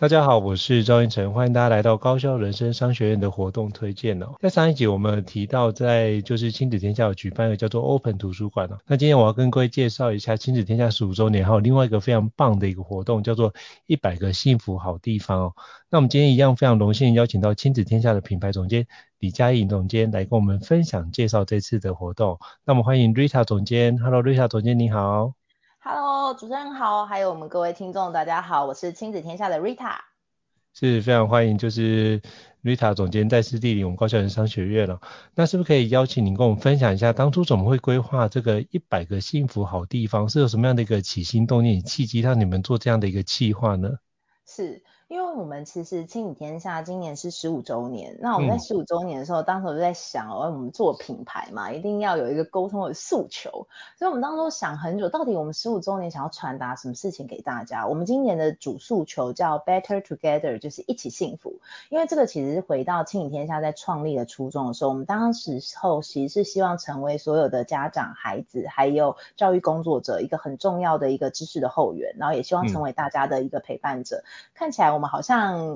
大家好，我是赵胤丞，欢迎大家来到高效人生商学院的活动推荐哦。在上一集我们提到，在就是亲子天下有举办一个叫做 Open 图书馆哦。那今天我要跟各位介绍一下亲子天下十五周年，还有另外一个非常棒的一个活动，叫做一百个幸福好地方哦。那我们今天一样非常荣幸邀请到亲子天下的品牌总监李佳颖总监来跟我们分享介绍这次的活动。那么欢迎 Rita 总监，Hello Rita 总监你好。Hello，主持人好，还有我们各位听众，大家好，我是亲子天下的 Rita，是非常欢迎，就是 Rita 总监在师弟领我们高校人商学院了。那是不是可以邀请您跟我们分享一下，当初怎么会规划这个一百个幸福好地方，是有什么样的一个起心动念、契机，让你们做这样的一个计划呢？是。因为我们其实亲子天下今年是十五周年，那我们在十五周年的时候，嗯、当时我就在想，哦，我们做品牌嘛，一定要有一个沟通的诉求，所以我们当时想很久，到底我们十五周年想要传达什么事情给大家？我们今年的主诉求叫 Better Together，就是一起幸福。因为这个其实是回到亲子天下在创立的初衷的时候，我们当时候其实是希望成为所有的家长、孩子还有教育工作者一个很重要的一个知识的后援，然后也希望成为大家的一个陪伴者。嗯、看起来我们好像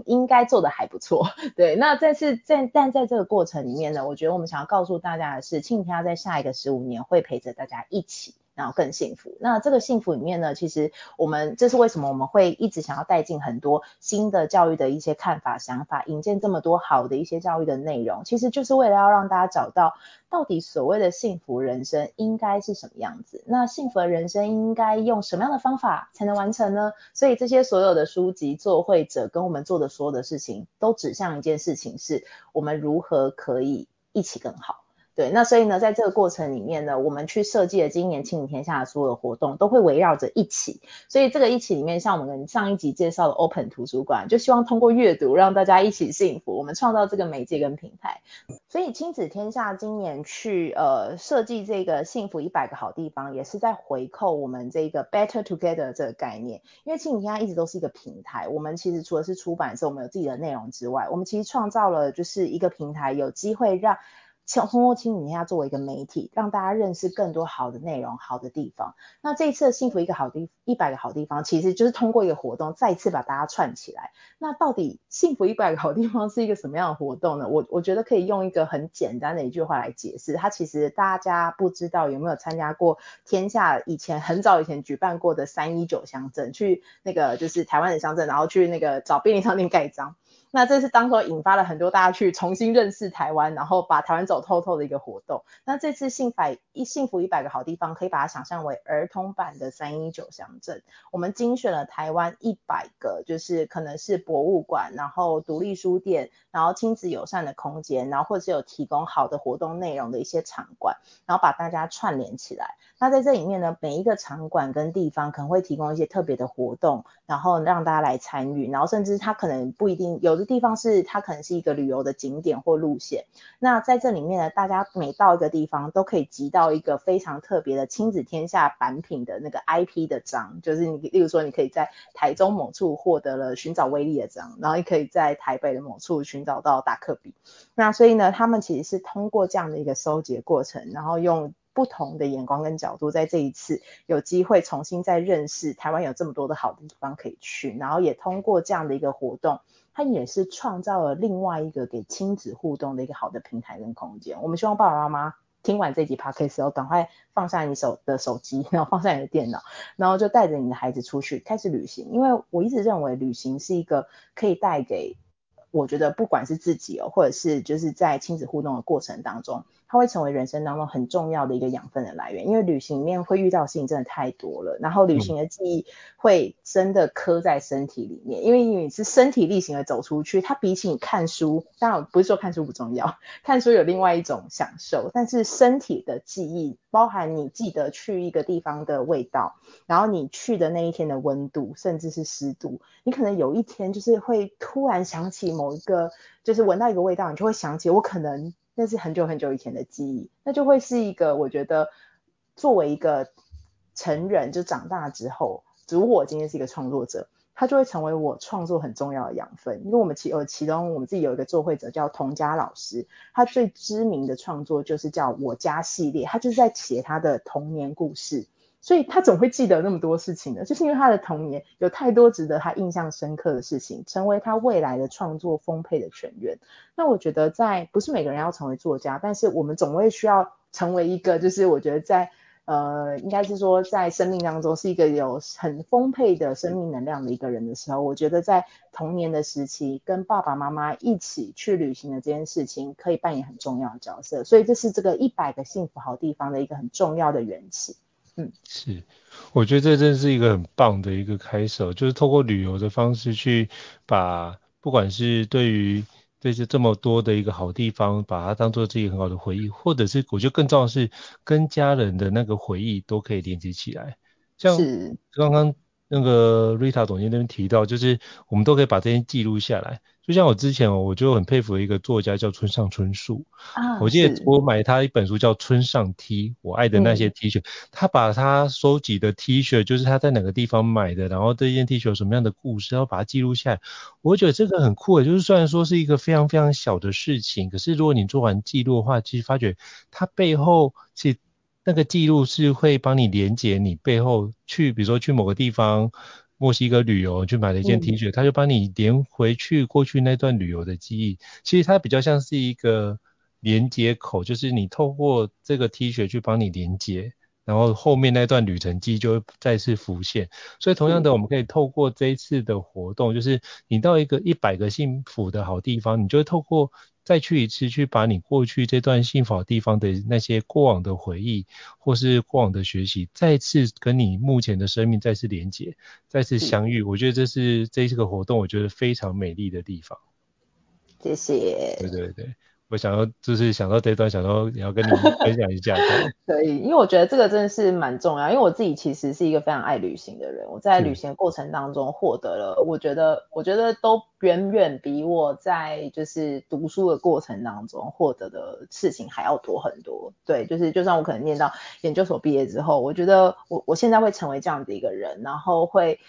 应该做的还不错，对。那这次在但在这个过程里面呢，我觉得我们想要告诉大家的是，亲子天下在下一个十五年会陪着大家一起。然后更幸福。那这个幸福里面呢，其实我们这是为什么我们会一直想要带进很多新的教育的一些看法、想法，引荐这么多好的一些教育的内容，其实就是为了要让大家找到到底所谓的幸福人生应该是什么样子。那幸福的人生应该用什么样的方法才能完成呢？所以这些所有的书籍、作会者跟我们做的所有的事情，都指向一件事情，是我们如何可以一起更好。对，那所以呢，在这个过程里面呢，我们去设计了今年亲子天下的所有的活动，都会围绕着一起。所以这个一起里面，像我们上一集介绍的 Open 图书馆，就希望通过阅读让大家一起幸福。我们创造这个媒介跟平台。所以亲子天下今年去呃设计这个幸福一百个好地方，也是在回扣我们这个 Better Together 这个概念。因为亲子天下一直都是一个平台，我们其实除了是出版社，我们有自己的内容之外，我们其实创造了就是一个平台，有机会让。通过亲子天下作为一个媒体，让大家认识更多好的内容、好的地方。那这一次的幸福一个好地一百个好地方，其实就是通过一个活动，再次把大家串起来。那到底幸福一百个好地方是一个什么样的活动呢？我我觉得可以用一个很简单的一句话来解释。它其实大家不知道有没有参加过天下以前很早以前举办过的三一九乡镇，去那个就是台湾的乡镇，然后去那个找便利商店盖章。那这是当时引发了很多大家去重新认识台湾，然后把台湾走透透的一个活动。那这次幸福一幸福一百个好地方，可以把它想象为儿童版的三一九乡镇。我们精选了台湾一百个，就是可能是博物馆，然后独立书店，然后亲子友善的空间，然后或者是有提供好的活动内容的一些场馆，然后把大家串联起来。那在这里面呢，每一个场馆跟地方可能会提供一些特别的活动，然后让大家来参与，然后甚至它可能不一定有。地方是它可能是一个旅游的景点或路线，那在这里面呢，大家每到一个地方都可以集到一个非常特别的亲子天下版品的那个 IP 的章，就是你例如说你可以在台中某处获得了寻找威力的章，然后你可以在台北的某处寻找到达克比。那所以呢，他们其实是通过这样的一个收集过程，然后用。不同的眼光跟角度，在这一次有机会重新再认识台湾有这么多的好地方可以去，然后也通过这样的一个活动，它也是创造了另外一个给亲子互动的一个好的平台跟空间。我们希望爸爸妈妈听完这集 podcast 后，赶快放下你手的手机，然后放下你的电脑，然后就带着你的孩子出去开始旅行。因为我一直认为旅行是一个可以带给，我觉得不管是自己哦，或者是就是在亲子互动的过程当中。它会成为人生当中很重要的一个养分的来源，因为旅行里面会遇到的事情真的太多了，然后旅行的记忆会真的刻在身体里面，因为你是身体力行的走出去，它比起你看书，当然不是说看书不重要，看书有另外一种享受，但是身体的记忆，包含你记得去一个地方的味道，然后你去的那一天的温度，甚至是湿度，你可能有一天就是会突然想起某某一个，就是闻到一个味道，你就会想起我可能那是很久很久以前的记忆，那就会是一个我觉得作为一个成人就长大之后，如果我今天是一个创作者。它就会成为我创作很重要的养分，因为我们其呃其中我们自己有一个作绘者叫童佳老师，他最知名的创作就是叫我家系列，他就是在写他的童年故事，所以他总会记得那么多事情的，就是因为他的童年有太多值得他印象深刻的事情，成为他未来的创作丰沛的泉源。那我觉得在不是每个人要成为作家，但是我们总会需要成为一个，就是我觉得在。呃，应该是说，在生命当中是一个有很丰沛的生命能量的一个人的时候，我觉得在童年的时期，跟爸爸妈妈一起去旅行的这件事情，可以扮演很重要的角色。所以这是这个一百个幸福好地方的一个很重要的缘起。嗯，是，我觉得这真是一个很棒的一个开始，就是透过旅游的方式去把，不管是对于。这些这么多的一个好地方，把它当做自己很好的回忆，或者是我觉得更重要的是跟家人的那个回忆都可以连接起来。像刚刚那个 Rita 总监那边提到，就是我们都可以把这些记录下来。就像我之前哦，我就很佩服一个作家叫村上春树啊，我记得我买他一本书叫《村上 T》，我爱的那些 T 恤，嗯，他把他收集的 T 恤，就是他在哪个地方买的，然后这件 T 恤有什么样的故事，然后把它记录下来。我觉得这个很酷诶，就是虽然说是一个非常非常小的事情，可是如果你做完记录的话，其实发觉它背后其实那个记录是会帮你连接你背后去，比如说去某个地方。墨西哥旅游去买了一件 T 恤，他就帮你连回去过去那段旅游的记忆。其实它比较像是一个连接口，就是你透过这个 T 恤去帮你连接，然后后面那段旅程记忆就会再次浮现。所以同样的，我们可以透过这一次的活动，就是你到一个一百个幸福的好地方，你就会透过。再去一次，去把你过去这段幸福好地方的那些过往的回忆，或是过往的学习，再次跟你目前的生命再次连接，再次相遇。我觉得这是这次个活动，我觉得非常美丽的地方。谢谢。对对对。我想要就是想到这段，想到也要跟你分享一下。可以，因为我觉得这个真的是蛮重要，因为我自己其实是一个非常爱旅行的人。我在旅行的过程当中获得了，我觉得我觉得都远远比我在就是读书的过程当中获得的事情还要多很多。对，就是就算我可能念到研究所毕业之后，我觉得我我现在会成为这样的一个人，然后会。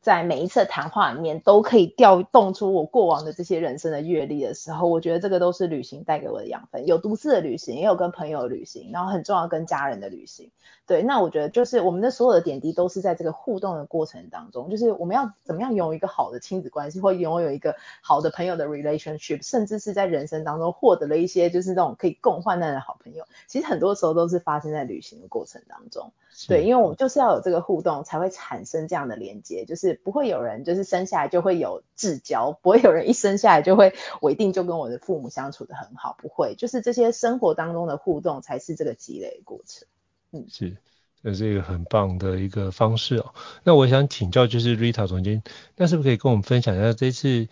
在每一次谈话里面都可以调动出我过往的这些人生的阅历的时候，我觉得这个都是旅行带给我的养分。有独自的旅行，也有跟朋友的旅行，然后很重要跟家人的旅行。对，那我觉得就是我们的所有的点滴都是在这个互动的过程当中，就是我们要怎么样拥有一个好的亲子关系，或拥有一个好的朋友的 relationship，甚至是在人生当中获得了一些就是那种可以共患难的好朋友。其实很多时候都是发生在旅行的过程当中。对，因为我们就是要有这个互动，才会产生这样的连接。就是不会有人就是生下来就会有至交，不会有人一生下来就会我一定就跟我的父母相处得很好，不会。就是这些生活当中的互动才是这个积累的过程。嗯，是，这是一个很棒的一个方式哦。那我想请教，就是 Rita 总监，那是不是可以跟我们分享一下这次？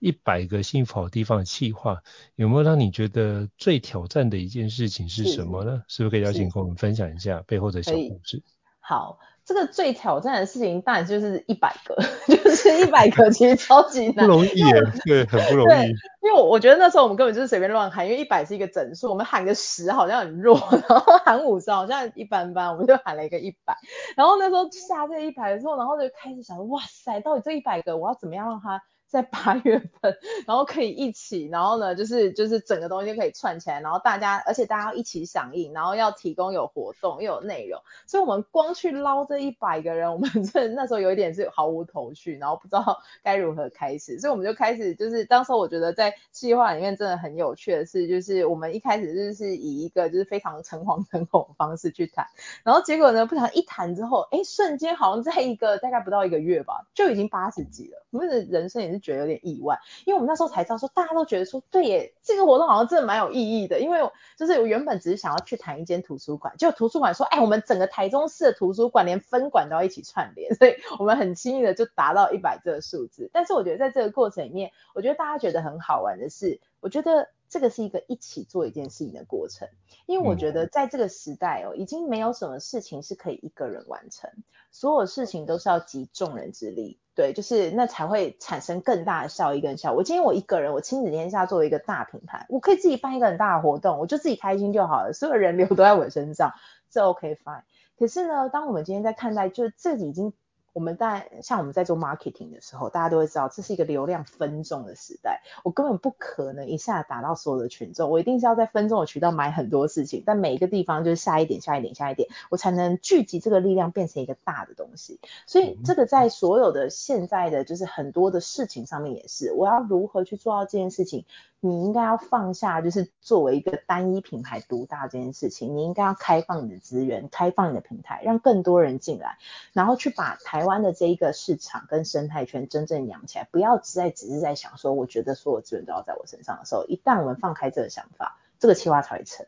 一百个幸福好地方的计划，有没有让你觉得最挑战的一件事情是什么呢？是，是不是可以邀请跟我们分享一下背后的小故事？好，这个最挑战的事情当然就是一百个，就是一百个其实超级难，不容易耶，对，很不容易。因为我觉得那时候我们根本就是随便乱喊，因为一百是一个整数，我们喊个十好像很弱，然后喊五十好像一般般，我们就喊了一个一百。然后那时候下这一百的时候，然后就开始想，哇塞，到底这一百个我要怎么样让它？在八月份，然后可以一起，然后呢，就是就是整个东西就可以串起来，然后大家，而且大家要一起响应，然后要提供有活动又有内容，所以我们光去捞这一百个人，我们 这那时候有一点是毫无头绪，然后不知道 该如何开始，所以我们就开始就是当时我觉得在计划里面真的很有趣的是，就是我们一开始就是以一个就是非常诚惶诚恐的方式去谈，然后结果呢，不想一谈之后，哎，瞬间好像在一个大概不到一个月吧，就已经八十几了，我们的人生也是。觉得有点意外，因为我们那时候才知道说，大家都觉得说，对耶，这个活动好像真的蛮有意义的。因为就是我原本只是想要去谈一间图书馆，结果图书馆说，哎，我们整个台中市的图书馆连分馆都要一起串联，所以我们很轻易的就达到一百这个数字。但是我觉得在这个过程里面，我觉得大家觉得很好玩的是，我觉得这个是一个一起做一件事情的过程。因为我觉得在这个时代哦，已经没有什么事情是可以一个人完成，所有事情都是要集众人之力。对，就是那才会产生更大的效益跟效果。我今天我一个人，我亲子天下作为一个大品牌，我可以自己办一个很大的活动，我就自己开心就好了，所有人流都在我身上，这 OK fine。可是呢，当我们今天在看待，就是这已经。我们在像我们在做 marketing 的时候，大家都会知道这是一个流量分众的时代。我根本不可能一下打到所有的群众，我一定是要在分众的渠道买很多事情，但每一个地方就是下一点、下一点、下一点，我才能聚集这个力量变成一个大的东西。所以这个在所有的现在的就是很多的事情上面也是，我要如何去做到这件事情？你应该要放下，就是作为一个单一品牌独大这件事情，你应该要开放你的资源，开放你的平台，让更多人进来，然后去把台湾的这一个市场跟生态圈真正养起来。不要在只是在想说，我觉得所有资源都要在我身上的时候，一旦我们放开这个想法，这个青蛙才会成。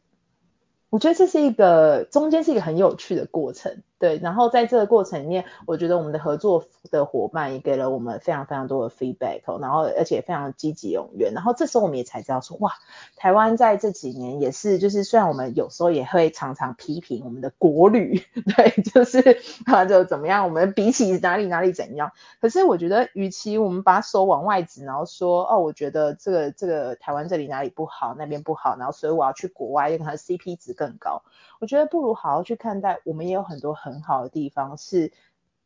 我觉得这是一个中间是一个很有趣的过程。对，然后在这个过程里面，我觉得我们的合作的伙伴也给了我们非常非常多的 feedback，然后而且非常积极踊跃。然后这时候我们也才知道说，哇，台湾在这几年也是，就是虽然我们有时候也会常常批评我们的国旅，对，就是啊就怎么样，我们比起哪里哪里怎样。可是我觉得，与其我们把手往外指，然后说哦，我觉得这个这个台湾这里哪里不好，那边不好，然后所以我要去国外，因为它的 CP 值更高。我觉得不如好好去看待，我们也有很多很好的地方，是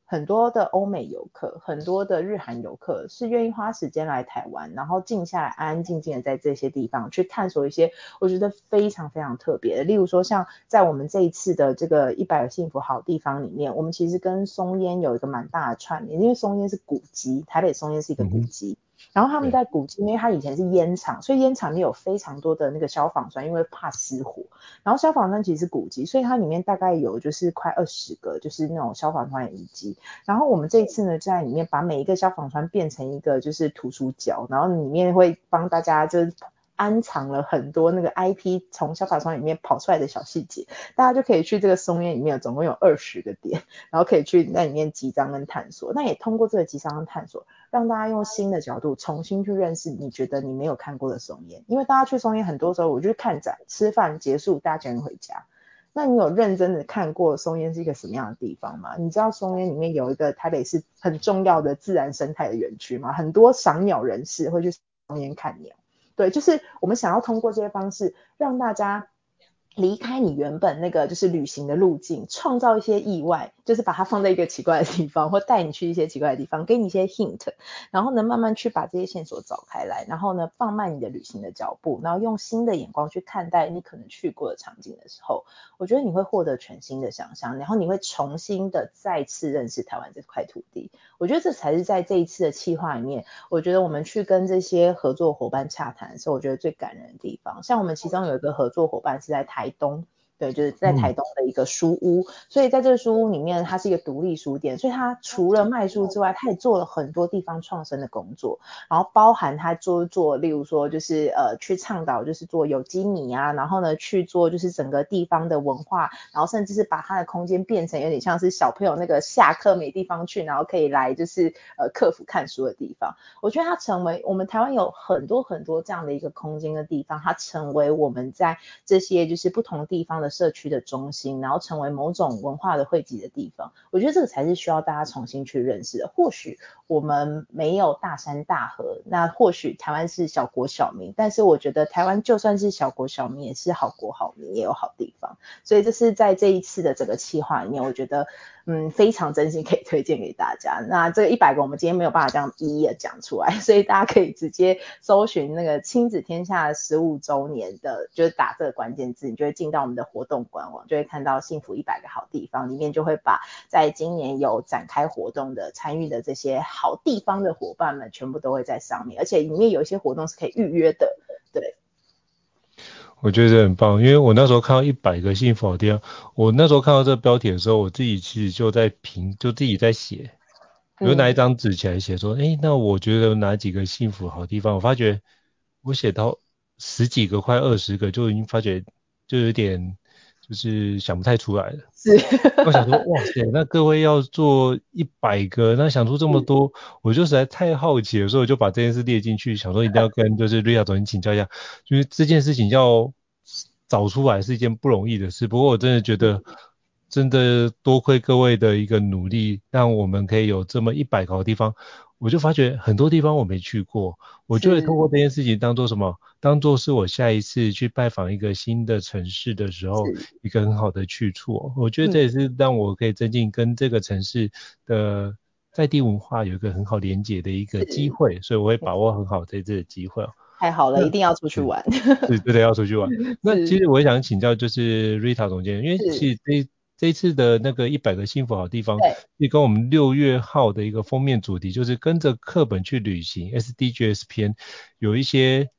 很多的欧美游客，很多的日韩游客是愿意花时间来台湾，然后静下来，安安静静的在这些地方去探索一些我觉得非常非常特别的。例如说，像在我们这一次的这个一百个幸福好地方里面，我们其实跟松烟有一个蛮大的串联，因为松烟是古迹，台北松烟是一个古迹。嗯然后他们在古迹，因为它以前是烟厂，所以烟厂里面有非常多的那个消防栓，因为怕失火。然后消防栓其实是古迹，所以它里面大概有就是快二十个，就是那种消防栓遗迹。然后我们这一次呢，在里面把每一个消防栓变成一个就是图书角，然后里面会帮大家就是。安藏了很多那个 IP 从消防栓里面跑出来的小细节，大家就可以去这个松烟里面，总共有二十个点，然后可以去那里面集章跟探索。那也通过这个集章跟探索，让大家用新的角度重新去认识你觉得你没有看过的松烟。因为大家去松烟很多时候，我就看展、吃饭结束，大家就回家。那你有认真的看过松烟是一个什么样的地方吗？你知道松烟里面有一个台北市很重要的自然生态的园区吗？很多赏鸟人士会去松烟看鸟。对，就是我们想要通过这些方式让大家。离开你原本那个就是旅行的路径，创造一些意外，就是把它放在一个奇怪的地方，或带你去一些奇怪的地方，给你一些 hint，然后呢，慢慢去把这些线索找开来，然后呢，放慢你的旅行的脚步，然后用新的眼光去看待你可能去过的场景的时候，我觉得你会获得全新的想象，然后你会重新的再次认识台湾这块土地。我觉得这才是在这一次的企划里面，我觉得我们去跟这些合作伙伴洽谈的时候，我觉得最感人的地方，像我们其中有一个合作伙伴是在台。台东，对，就是在台东的一个书屋，嗯、所以在这个书屋里面，它是一个独立书店，所以它除了卖书之外，它也做了很多地方创生的工作，然后包含它做做，例如说就是呃去倡导就是做有机米啊，然后呢去做就是整个地方的文化，然后甚至是把它的空间变成有点像是小朋友那个下课没地方去，然后可以来就是呃客服看书的地方。我觉得它成为我们台湾有很多很多这样的一个空间的地方，它成为我们在这些就是。不同地方社区的中心，然后成为某种文化的汇集的地方，我觉得这个才是需要大家重新去认识的。或许我们没有大山大河，那或许台湾是小国小民，但是我觉得台湾就算是小国小民，也是好国好民，也有好地方。所以这是在这一次的整个企划里面，我觉得。嗯，非常真心可以推荐给大家。那这个一百个我们今天没有办法这样一一的讲出来，所以大家可以直接搜寻那个亲子天下十五周年的，就是打这个关键字，你就会进到我们的活动官网，就会看到幸福一百个好地方，里面就会把在今年有展开活动的参与的这些好地方的伙伴们全部都会在上面，而且里面有一些活动是可以预约的，对。我觉得这很棒，因为我那时候看到一百个幸福好地方，我那时候看到这个标题的时候，我自己其实就在评，就自己在写，我就拿一张纸起来写说，哎、嗯，那我觉得有哪几个幸福好地方？我发觉我写到十几个，快二十个，就已经发觉就有点就是想不太出来了。是，我想说，哇塞，那各位要做一百个，那想出这么多，我就实在太好奇了，所以我就把这件事列进去，想说一定要跟就是瑞亚总监请教一下，就是这件事情要找出来是一件不容易的事。不过我真的觉得真的多亏各位的一个努力，让我们可以有这么一百个好地方。我就发觉很多地方我没去过，我就会通过这件事情当做什么？当做是我下一次去拜访一个新的城市的时候，一个很好的去处。我觉得这也是让我可以增进跟这个城市的在地文化有一个很好连接的一个机会，所以我会把握很好这次的机会。太好了，一定要出去玩。对对对，要出去玩。那其实我也想请教，就是 Rita 总监，因为其实这这一次的那个一百个幸福好地方，也跟我们六月号的一个封面主题，就是跟着课本去旅行 SDGs 篇，有一些。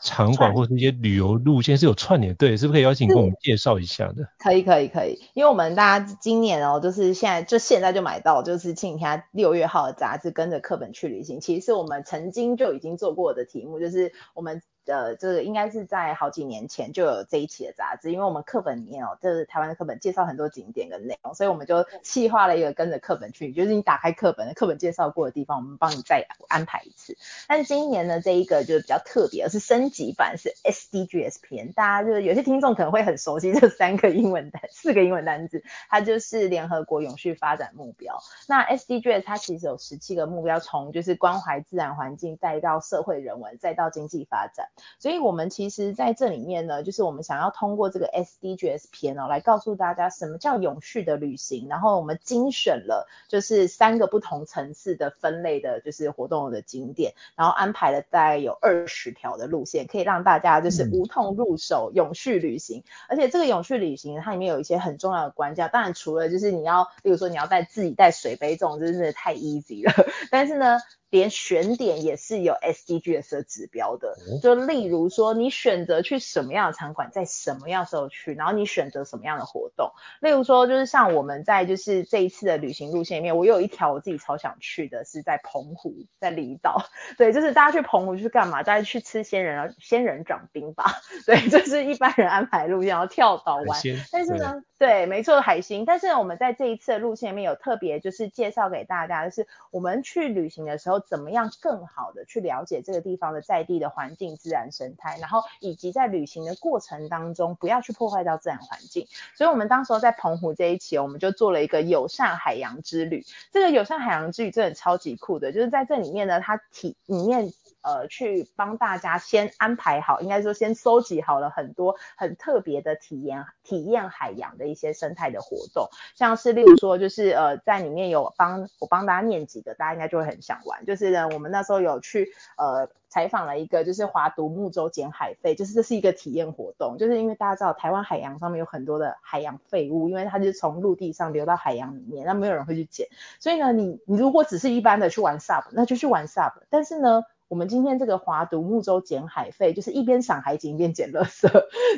场馆或是一些旅游路线是有串联，对，是不是可以邀请跟我们介绍一下的？可以，可以，可以，因为我们大家今年哦，就是现在就现在就买到，就是请你看六月号的杂志，跟着课本去旅行。其实是我们曾经就已经做过的题目，就是我们。呃，这个应该是在好几年前就有这一期的杂志，因为我们课本里面哦，就是台湾的课本介绍很多景点跟内容，所以我们就细化了一个跟着课本去，就是你打开课本，课本介绍过的地方，我们帮你再安排一次。但是今年呢，这一个就是比较特别，而是升级版，是 SDGs 篇。大家就是有些听众可能会很熟悉这三个英文单，四个英文单字，它就是联合国永续发展目标。那 SDGs 它其实有十七个目标，从就是关怀自然环境，再到社会人文，再到经济发展。所以，我们其实在这里面呢，就是我们想要通过这个 SDGs 篇哦，来告诉大家什么叫永续的旅行。然后，我们精选了就是三个不同层次的分类的，就是活动的景点，然后安排了大概有二十条的路线，可以让大家就是无痛入手永续旅行。而且，这个永续旅行它里面有一些很重要的关键，当然除了就是你要，例如说你要带自己带水杯这种，真的太 easy 了。但是呢，连选点也是有 SDGs 的指标的，就例如说你选择去什么样的场馆，在什么样的时候去，然后你选择什么样的活动。例如说，就是像我们在就是这一次的旅行路线里面，我有一条我自己超想去的，是在澎湖，在离岛。对，就是大家去澎湖去干嘛？大家去吃仙人仙人掌冰吧。对，就是一般人安排路线，然后跳岛玩。但是呢，对，对，没错，海星。但是我们在这一次的路线里面有特别就是介绍给大家的是，我们去旅行的时候。怎么样更好的去了解这个地方的在地的环境、自然生态，然后以及在旅行的过程当中不要去破坏到自然环境。所以，我们当时候在澎湖这一期，我们就做了一个友善海洋之旅。这个友善海洋之旅真的超级酷的，就是在这里面呢，它体里面。呃，去帮大家先安排好，应该说先收集好了很多很特别的体验，体验海洋的一些生态的活动，像是例如说，就是呃，在里面有帮我帮大家念几个，大家应该就会很想玩。就是呢，我们那时候有去呃采访了一个，就是划独木舟捡海废，就是这是一个体验活动，就是因为大家知道台湾海洋上面有很多的海洋废物，因为它是从陆地上流到海洋里面，那没有人会去捡，所以呢，你你如果只是一般的去玩 SUP，那就去玩 SUP，但是呢。我们今天这个划独木舟捡海废，就是一边赏海景一边捡垃圾。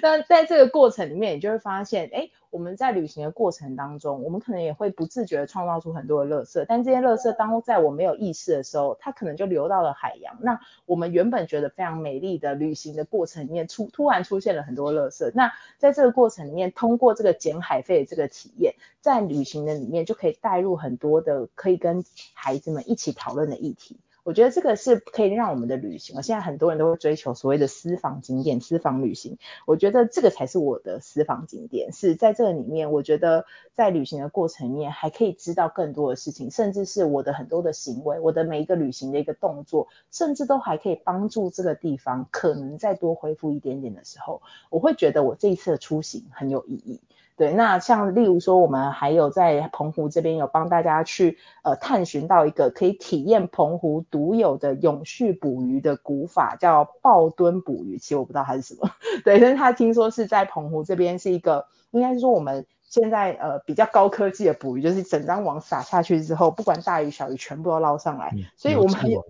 那在这个过程里面，你就会发现，哎，我们在旅行的过程当中，我们可能也会不自觉地创造出很多的垃圾。但这些垃圾当在我没有意识的时候，它可能就流到了海洋。那我们原本觉得非常美丽的旅行的过程里面，出突然出现了很多垃圾。那在这个过程里面，通过这个捡海废的这个体验，在旅行的里面就可以带入很多的可以跟孩子们一起讨论的议题。我觉得这个是可以让我们的旅行，现在很多人都会追求所谓的私房景点、私房旅行。我觉得这个才是我的私房景点，是在这个里面，我觉得在旅行的过程里面还可以知道更多的事情，甚至是我的很多的行为，我的每一个旅行的一个动作，甚至都还可以帮助这个地方可能再多恢复一点点的时候，我会觉得我这一次的出行很有意义。对，那像例如说，我们还有在澎湖这边有帮大家去呃探寻到一个可以体验澎湖独有的永续捕鱼的古法，叫抱墩捕鱼。其实我不知道它是什么，对，但是他听说是在澎湖这边是一个，应该是说我们现在呃比较高科技的捕鱼，就是整张网撒下去之后，不管大鱼小鱼全部都捞上来，所以我们很有，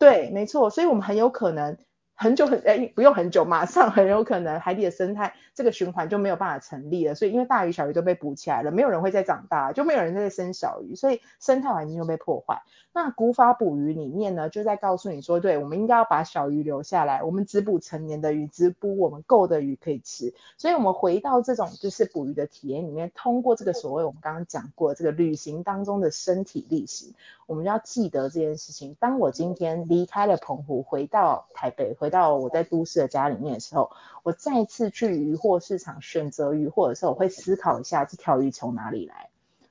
对，没错，所以我们很有可能。很久很诶，不用很久，马上很有可能海底的生态这个循环就没有办法成立了。所以因为大鱼小鱼都被捕起来了，没有人会再长大，就没有人再生小鱼，所以生态环境就被破坏。那古法捕鱼里面呢，就在告诉你说，对，我们应该要把小鱼留下来，我们只捕成年的鱼，只捕我们够的鱼可以吃。所以我们回到这种就是捕鱼的体验里面，通过这个所谓我们刚刚讲过这个旅行当中的身体力行，我们要记得这件事情。当我今天离开了澎湖，回到台北，回到我在都市的家里面的时候，我再次去鱼货市场选择鱼货的时候，我会思考一下这条鱼从哪里来。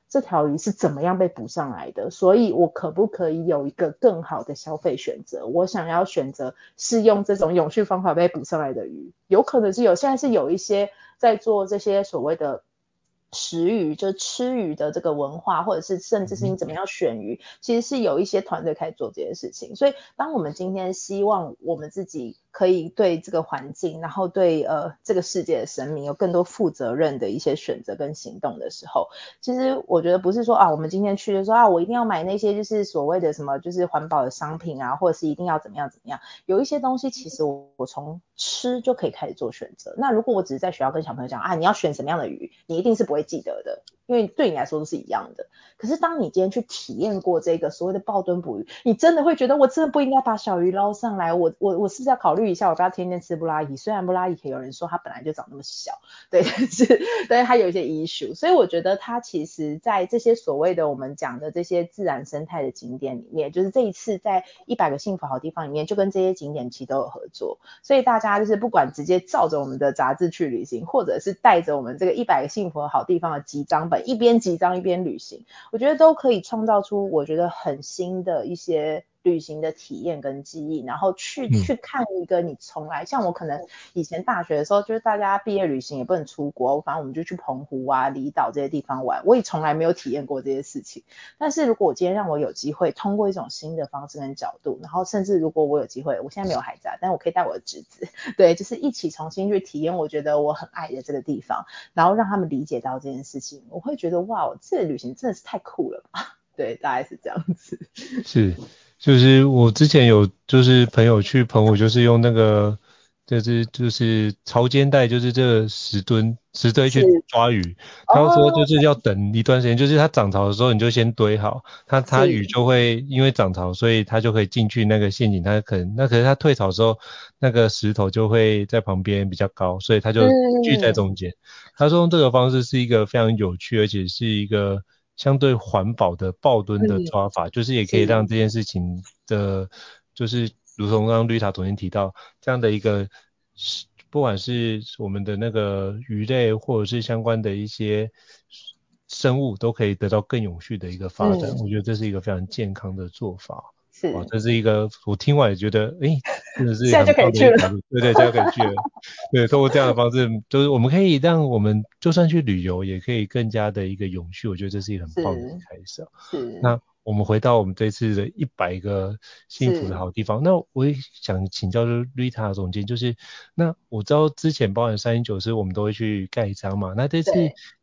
这条鱼是怎么样被捕上来的？所以我可不可以有一个更好的消费选择？我想要选择是用这种永续方法被捕上来的鱼，有可能是有，现在是有一些在做这些所谓的。食鱼就是吃鱼的这个文化，或者是甚至是你怎么样选鱼，其实是有一些团队开始做这件事情。所以，当我们今天希望我们自己可以对这个环境，然后对呃这个世界的生命有更多负责任的一些选择跟行动的时候，其实我觉得不是说啊，我们今天去就说啊，我一定要买那些就是所谓的什么就是环保的商品啊，或者是一定要怎么样怎么样。有一些东西其实我我从吃就可以开始做选择。那如果我只是在学校跟小朋友讲啊，你要选什么样的鱼，你一定是不会。记得的，因为对你来说都是一样的。可是当你今天去体验过这个所谓的抱墩捕鱼，你真的会觉得我真的不应该把小鱼捞上来。我我我是不是要考虑一下，我不要天天吃布拉伊？虽然布拉鱼有人说它本来就长那么小，对，但是但是它有一些遗书。所以我觉得它其实在这些所谓的我们讲的这些自然生态的景点里面，就是这一次在一百个幸福好地方里面，就跟这些景点其实都有合作。所以大家就是不管直接照着我们的杂志去旅行，或者是带着我们这个一百个幸福好地方的集章本，一边集章一边旅行，我觉得都可以创造出我觉得很新的一些。旅行的体验跟记忆，然后去去看一个你从来、嗯、像我可能以前大学的时候，就是大家毕业旅行也不能出国，反正我们就去澎湖啊、离岛这些地方玩，我也从来没有体验过这些事情。但是如果我今天让我有机会通过一种新的方式跟角度，然后甚至如果我有机会，我现在没有孩子啊，但我可以带我的侄子，对，就是一起重新去体验我觉得我很爱的这个地方，然后让他们理解到这件事情，我会觉得哇，这旅行真的是太酷了吧？对，大概是这样子。是。就是我之前有就是朋友去澎湖，就是用那个就是就是潮间带，就是这个石墩石堆去抓鱼。他说就是要等一段时间，就是它涨潮的时候你就先堆好，它它鱼就会因为涨潮，所以它就可以进去那个陷阱。它可能那可是它退潮的时候，那个石头就会在旁边比较高，所以它就聚在中间。他说用这个方式是一个非常有趣，而且是一个。相对环保的抱墩的抓法，嗯，就是也可以让这件事情的，就是如同刚刚绿塔昨天提到这样的一个，不管是我们的那个鱼类或者是相关的一些生物，都可以得到更永续的一个发展。嗯，我觉得这是一个非常健康的做法。是，哇，这是一个我听完也觉得，哎，真的是很棒的。对对，现在可以去了。对，通过这样的方式，就是我们可以让我们就算去旅游，也可以更加的一个永续。我觉得这是一个很棒的开始。是。那我们回到我们这次的一百个幸福的好地方，那我也想请教就是 Rita 总监，就是那我知道之前包含三一九是我们都会去盖章嘛，那这次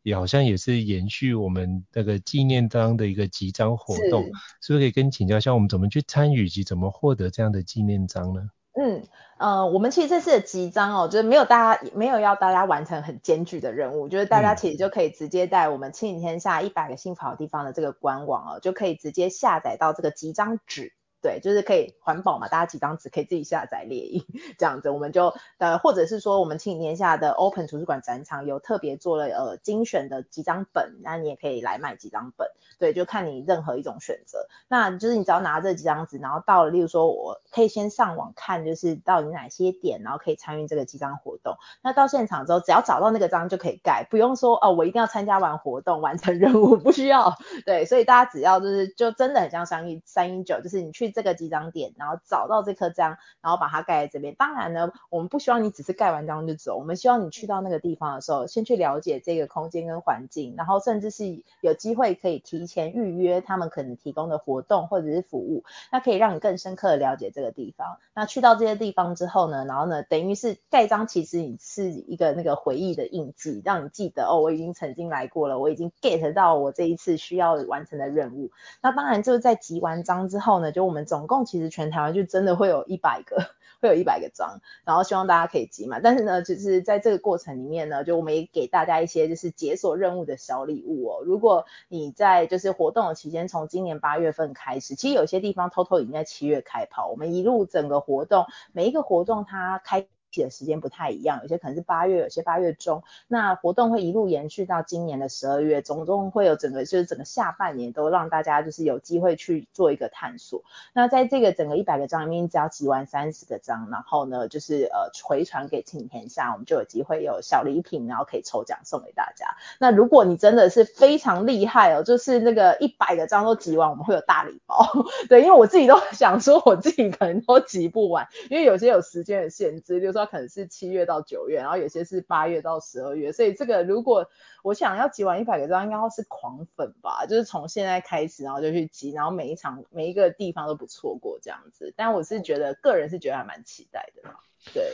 也好像也是延续我们那个纪念章的一个集章活动，是，是不是可以跟请教一下我们怎么去参与以及怎么获得这样的纪念章呢？嗯，呃，我们其实这次的集章哦，就是没有大家没有要大家完成很艰巨的任务，就是大家其实就可以直接在我们亲影天下一百个幸福好地方的这个官网哦，就可以直接下载到这个集章纸。对，就是可以环保嘛，大家几张纸可以自己下载列印，这样子我们就呃，或者是说我们亲子天下的 Open 图书馆展场有特别做了呃精选的几张本，那你也可以来买几张本，对，就看你任何一种选择。那就是你只要拿这几张纸，然后到了，例如说我可以先上网看，就是到底哪些点，然后可以参与这个集章活动。那到现场之后，只要找到那个章就可以盖，不用说哦，我一定要参加完活动完成任务，不需要。对，所以大家只要就是就真的很像三一三一九，就是你去。这个集章点，然后找到这颗章，然后把它盖在这边。当然呢，我们不希望你只是盖完章就走，我们希望你去到那个地方的时候，先去了解这个空间跟环境，然后甚至是有机会可以提前预约他们可能提供的活动或者是服务，那可以让你更深刻的了解这个地方。那去到这些地方之后呢，然后呢，等于是盖章，其实你是一个那个回忆的印记，让你记得哦，我已经曾经来过了，我已经 get 到我这一次需要完成的任务。那当然就是在集完章之后呢，就我们。总共其实全台湾就真的会有一百个，会有一百个章，然后希望大家可以集嘛。但是呢，就是在这个过程里面呢，就我们也给大家一些就是解锁任务的小礼物哦。如果你在就是活动的期间，从今年八月份开始，其实有些地方偷偷已经在七月开跑。我们一路整个活动，每一个活动它开的时间不太一样，有些可能是八月，有些八月中。那活动会一路延续到今年的十二月，总共会有整个就是整个下半年都让大家就是有机会去做一个探索。那在这个整个一百个章里面，只要集完三十个章，然后呢就是呃回传给亲子天下，我们就有机会有小礼品，然后可以抽奖送给大家。那如果你真的是非常厉害哦，就是那个一百个章都集完，我们会有大礼包。对，因为我自己都想说，我自己可能都集不完，因为有些有时间的限制，就是。那可能是七月到九月，然后有些是八月到十二月，所以这个如果我想要集完一百个章，应该是狂粉吧，就是从现在开始，然后就去集，然后每一场每一个地方都不错过这样子。但我是觉得个人是觉得还蛮期待的，对。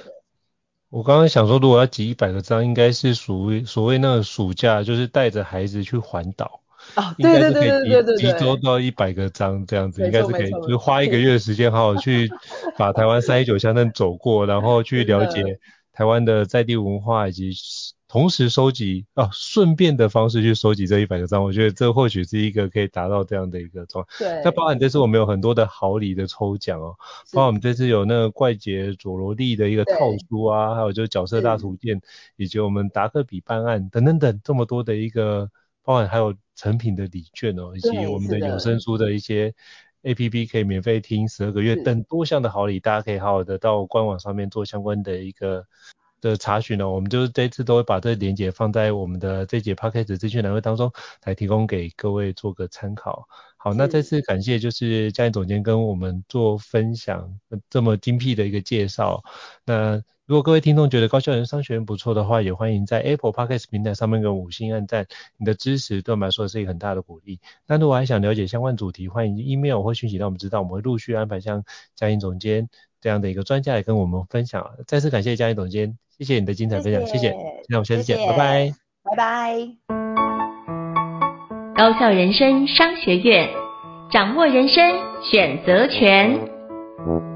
我刚刚想说，如果要集一百个章，应该是属于所谓那个暑假，就是带着孩子去环岛。啊，对对对对对对，集周到一百个章这样子，应该是可以，就是花一个 月的时间，好好去把台湾三一九乡镇走过，然后去了解台湾的在地文化，以及同时收集啊，顺便的方式去收集这一百个章，我觉得这或许是一个可以达到这样的一个状态。对。那包含这次我们有很多的好礼的抽奖哦，包括我们这次有那个怪杰佐罗利的一个套书啊，还有就是角色大图鉴，以及我们达克比办案等等等这么多的一个，包含还有。成品的礼券哦，以及我们的有声书的一些 APP 可以免费听十二个月等多项的好礼，大家可以好好的到官网上面做相关的一个的查询哦。我们就是这次都会把这个链接放在我们的这节 Podcast 资讯栏位当中来提供给各位做个参考。好，那再次感谢就是嘉玲总监跟我们做分享这么精辟的一个介绍。那如果各位听众觉得高校人生商学院不错的话，也欢迎在 Apple Podcast 平台上面给五星按赞，你的支持对我们来说是一个很大的鼓励。那如果还想了解相关主题，欢迎 email 或讯息让我们知道，我们会陆续安排像嘉音总监这样的一个专家来跟我们分享。再次感谢嘉音总监，谢谢你的精彩分享，谢谢。谢谢，那我们下次见，谢谢，拜拜，拜拜。高校人生商学院，掌握人生选择权。